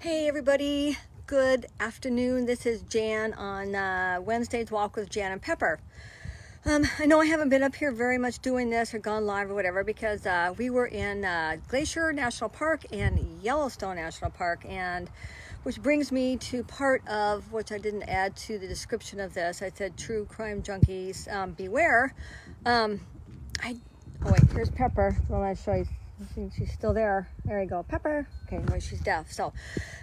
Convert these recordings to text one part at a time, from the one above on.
Hey, everybody. Good afternoon. This is Jan on uh, Wednesday's Walk with Jan and Pepper. Um, I know I haven't been up here very much doing this or gone live or whatever because uh, we were in uh, Glacier National Park and Yellowstone National Park, and which brings me to part of which I didn't add to the description of this. I said, "True crime junkies, um, beware." Um, I oh wait, here's Pepper. Well, I'll show you she's still there. There you go. Pepper. Okay, well, she's deaf. So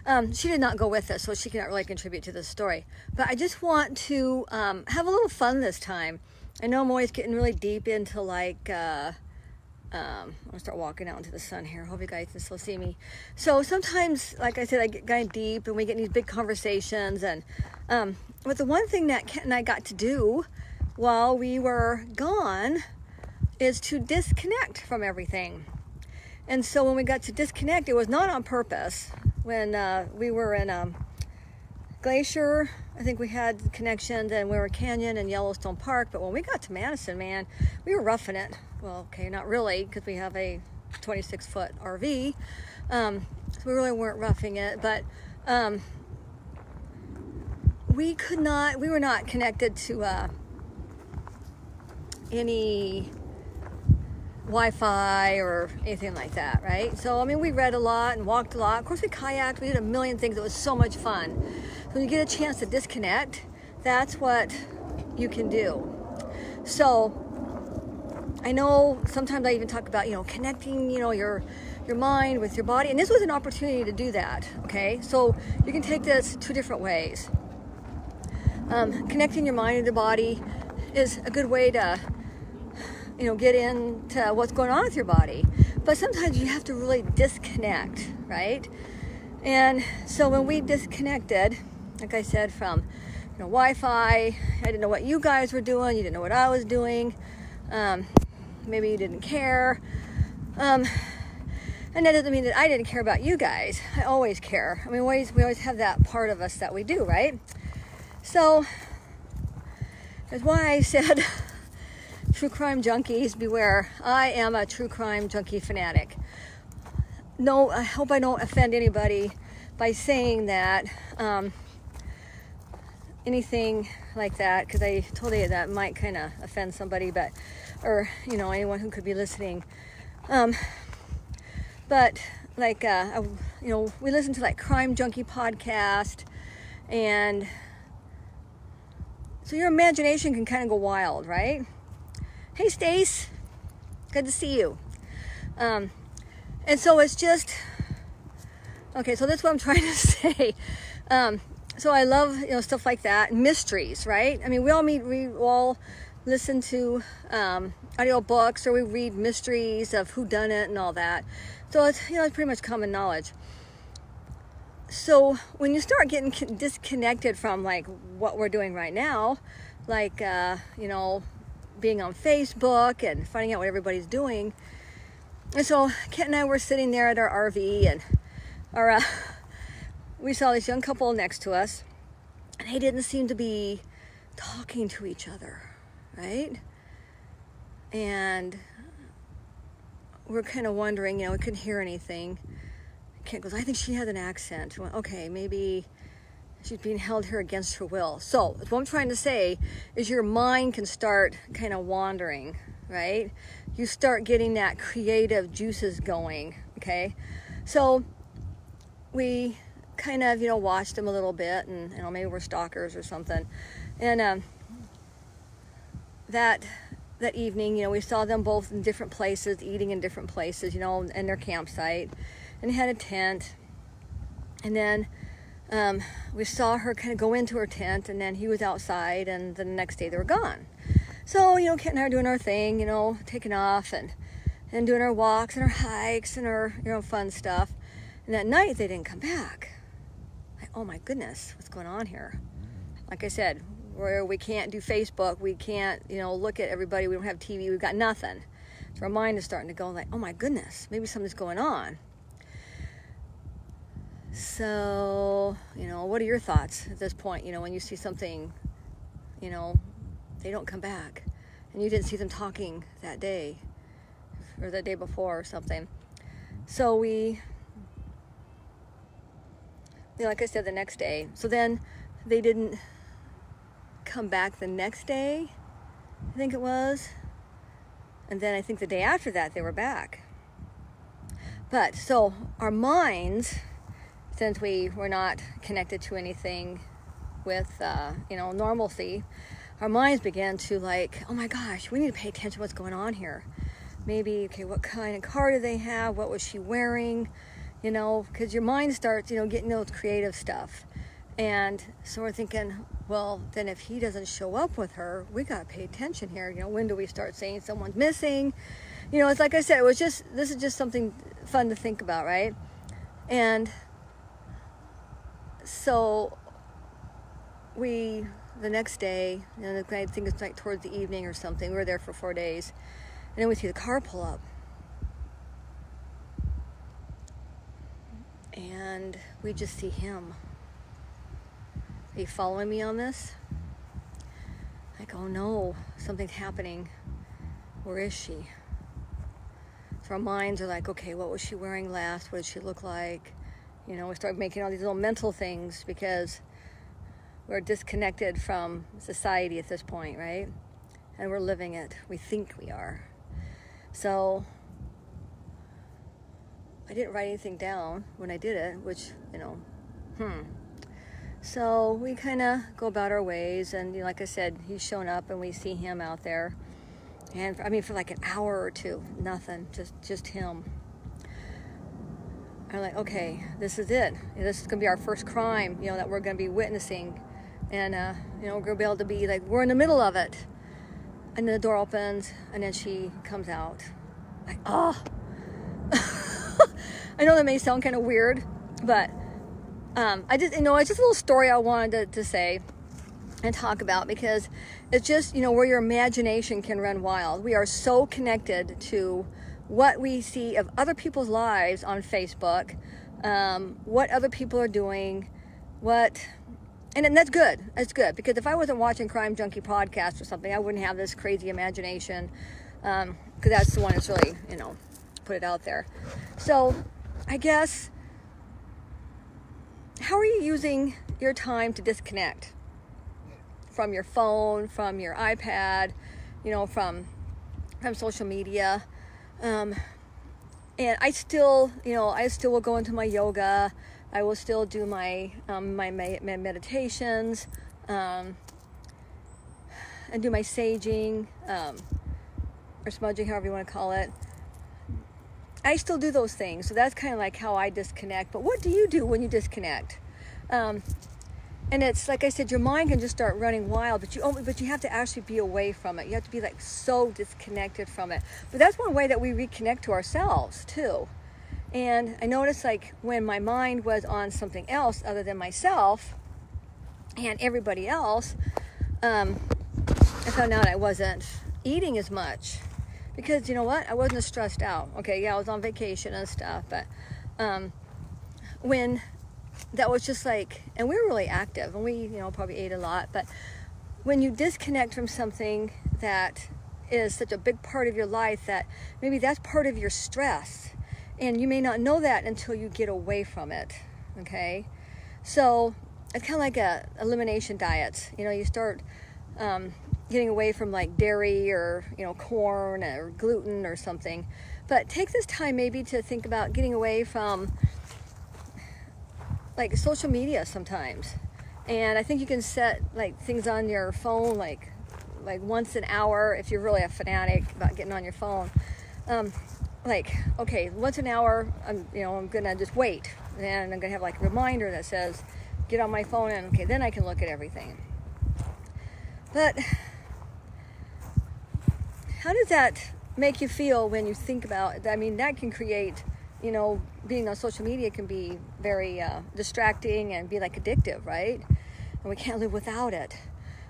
um, she did not go with us, so she cannot really contribute to the story. But I just want to um, have a little fun this time. I know I'm always getting really deep into like, uh, um, I'm gonna start walking out into the sun here. Hope you guys can still see me. So sometimes, like I said, I get kind of deep and we get these big conversations. And um, but the one thing that Kent and I got to do while we were gone is to disconnect from everything. And so when we got to disconnect, it was not on purpose. When uh, we were in um, Glacier, I think we had connections, and we were Canyon and Yellowstone Park. But when we got to Madison, man, we were roughing it. Well, okay, not really, because we have a 26 foot RV. Um, so we really weren't roughing it, but um, we could not, we were not connected to uh, any Wi-Fi or anything like that, right? So I mean, we read a lot and walked a lot. Of course, we kayaked. We did a million things. It was so much fun. So when you get a chance to disconnect, that's what you can do. So I know sometimes I even talk about you know connecting, you know your your mind with your body, and this was an opportunity to do that. Okay, so you can take this two different ways. Um, connecting your mind and your body is a good way to you know, get into what's going on with your body. But sometimes you have to really disconnect, right? And so when we disconnected, like I said, from you know Wi-Fi, I didn't know what you guys were doing. You didn't know what I was doing. Um, maybe you didn't care. Um, and that doesn't mean that I didn't care about you guys. I always care. I mean, we always, we always have that part of us that we do, right? So that's why I said true crime junkies, beware. I am a true crime junkie fanatic. No, I hope I don't offend anybody by saying that. Um, anything like that, because I told you that might kind of offend somebody, but, or, you know, anyone who could be listening. Um, but, like, uh, you know, we listen to like Crime Junkie podcast, and so your imagination can kind of go wild, right? Hey, Stace. Good to see you. Um, and so it's just okay. So that's what I'm trying to say. Um, so I love you know stuff like that, mysteries, right? I mean, we all meet, we all listen to um, audio books or we read mysteries of who done it and all that. So it's you know it's pretty much common knowledge. So when you start getting disconnected from like what we're doing right now, like uh, you know being on Facebook and finding out what everybody's doing. And so Kent and I were sitting there at our RV, and our uh, we saw this young couple next to us, and they didn't seem to be talking to each other, right? And we're kind of wondering, you know, we couldn't hear anything. Kent goes, I think she had an accent. Okay, maybe she's being held here against her will. So, what I'm trying to say is your mind can start kind of wandering, right? You start getting that creative juices going, okay? So, we kind of, you know, watched them a little bit and, you know, maybe we're stalkers or something. And um, that that evening, you know, we saw them both in different places, eating in different places, you know, in their campsite, and they had a tent. And then um, we saw her kind of go into her tent, and then he was outside, and the next day they were gone. So, you know, Kent and I are doing our thing, you know, taking off and, and doing our walks and our hikes and our, you know, fun stuff. And that night they didn't come back. Like, oh my goodness, what's going on here? Like I said, where we can't do Facebook, we can't, you know, look at everybody, we don't have TV, we've got nothing. So our mind is starting to go like, oh my goodness, maybe something's going on. So, you know, what are your thoughts at this point? You know, when you see something, you know, they don't come back and you didn't see them talking that day or the day before or something. So we you know, like I said, the next day. So then they didn't come back the next day, I think it was. And then I think the day after that, they were back. But so our minds, since we were not connected to anything with, uh, you know, normalcy, our minds began to like, oh my gosh, we need to pay attention to what's going on here. Maybe, okay, what kind of car do they have? What was she wearing? You know, because your mind starts, you know, getting those creative stuff. And so we're thinking, well, then if he doesn't show up with her, we got to pay attention here. You know, when do we start saying someone's missing? You know, it's like I said, it was just, this is just something fun to think about, right? And so we, the next day, know, I think it's like towards the evening or something, we were there for four days, and then we see the car pull up. And we just see him are you following me on this? Like, oh no, something's happening. Where is she? So our minds are like, okay, what was she wearing last? What did she look like? You know, we start making all these little mental things because we're disconnected from society at this point, right? And we're living it. We think we are. So I didn't write anything down when I did it, which, you know, hmm, so we kind of go about our ways, and you know, like I said, he's shown up, and we see him out there, and I mean for like an hour or two, nothing, just just him. I'm like, okay, this is it. This is gonna be our first crime, you know, that we're gonna be witnessing, and uh, you know, we're gonna be able to be like, we're in the middle of it, and then the door opens, and then she comes out, like, oh. I know that may sound kind of weird, but um, I just, you know, it's just a little story I wanted to, to say and talk about because it's just, you know, where your imagination can run wild. We are so connected to what we see of other people's lives on Facebook, um, what other people are doing, what, and, and that's good. That's good because if I wasn't watching Crime Junkie podcast or something, I wouldn't have this crazy imagination because um, that's the one that's really, you know, put it out there. So I guess how are you using your time to disconnect from your phone, from your iPad, you know, from from social media? Um, and I still, you know, I still will go into my yoga. I will still do my um, my, my, meditations um, and do my saging um, or smudging, however you want to call it. I still do those things. So that's kind of like how I disconnect. But what do you do when you disconnect? And it's like I said, your mind can just start running wild, but you only, but you have to actually be away from it. You have to be like so disconnected from it. But that's one way that we reconnect to ourselves too. And I noticed like when my mind was on something else other than myself and everybody else, um, I found out I wasn't eating as much because you know what? I wasn't as stressed out. Okay, yeah, I was on vacation and stuff, but um, when that was just like, and we were really active, and we, you know, probably ate a lot, but when you disconnect from something that is such a big part of your life that maybe that's part of your stress and you may not know that until you get away from it okay? So it's kind of like a elimination diet you know you start um, getting away from like dairy or you know corn or gluten or something but take this time maybe to think about getting away from like social media sometimes. And i think you can set like things on your phone like like once an hour if you're really a fanatic about getting on your phone. Um, like okay once an hour i'm you know i'm gonna just wait. And i'm gonna have like a reminder that says get on my phone and okay then i can look at everything. But how does that make you feel when you think about i mean that can create you know being on social media can be very uh, distracting and be like addictive right? And we can't live without it.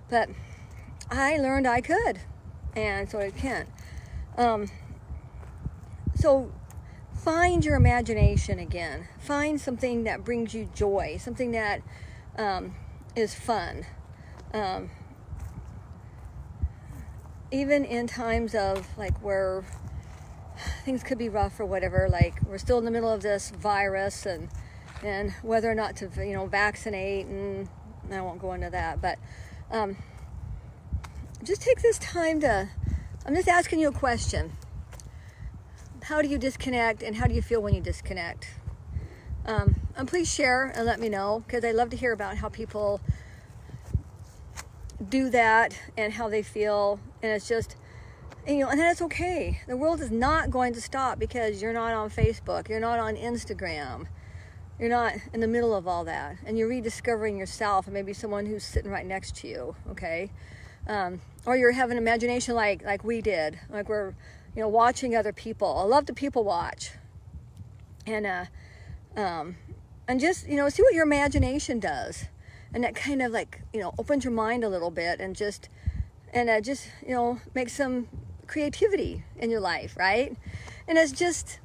But i learned i could and so i can um, so find your imagination again. Find something that brings you joy something that um, is fun. Um, even in times of like where things could be rough or whatever, like we're still in the middle of this virus and and whether or not to, you know, vaccinate, and I won't go into that, but um, just take this time to, I'm just asking you a question. How do you disconnect, and how do you feel when you disconnect? Um, and please share and let me know because I love to hear about how people do that and how they feel. And it's just, you know, and that's okay. The world is not going to stop because you're not on Facebook, you're not on Instagram, you're not in the middle of all that, and you're rediscovering yourself and maybe someone who's sitting right next to you. Okay, um, or you're having imagination like like we did, like we're you know watching other people. I love to people watch, and uh, um, and just you know see what your imagination does and that kind of like you know opens your mind a little bit and just and uh, just you know makes some creativity in your life right? And it's just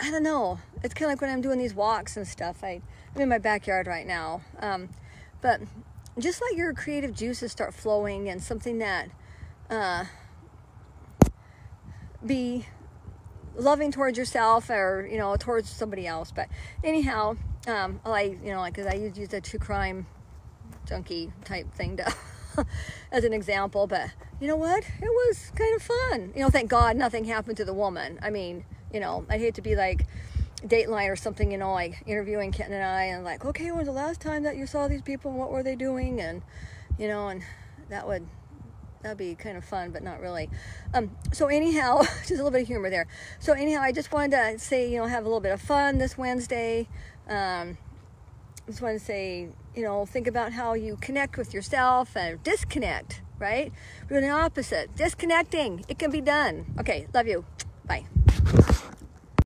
i don't know. It's kind of like when i'm doing these walks and stuff I, i'm in my backyard right now um, but just let your creative juices start flowing and something that uh, be loving towards yourself or you know towards somebody else but anyhow um, I you know like cause I use, use a true crime junkie type thing to as an example but you know what it was kind of fun you know thank God nothing happened to the woman I mean you know I'd hate to be like Dateline or something you know like interviewing Kent and I and like okay when was the last time that you saw these people and what were they doing and you know and that would that'd be kind of fun, but not really. Um, so anyhow, just a little bit of humor there. So anyhow, I just wanted to say, you know, have a little bit of fun this Wednesday. Um, just want to say, you know, think about how you connect with yourself and disconnect, right? We're the opposite. Disconnecting. It can be done. Okay, love you. Bye.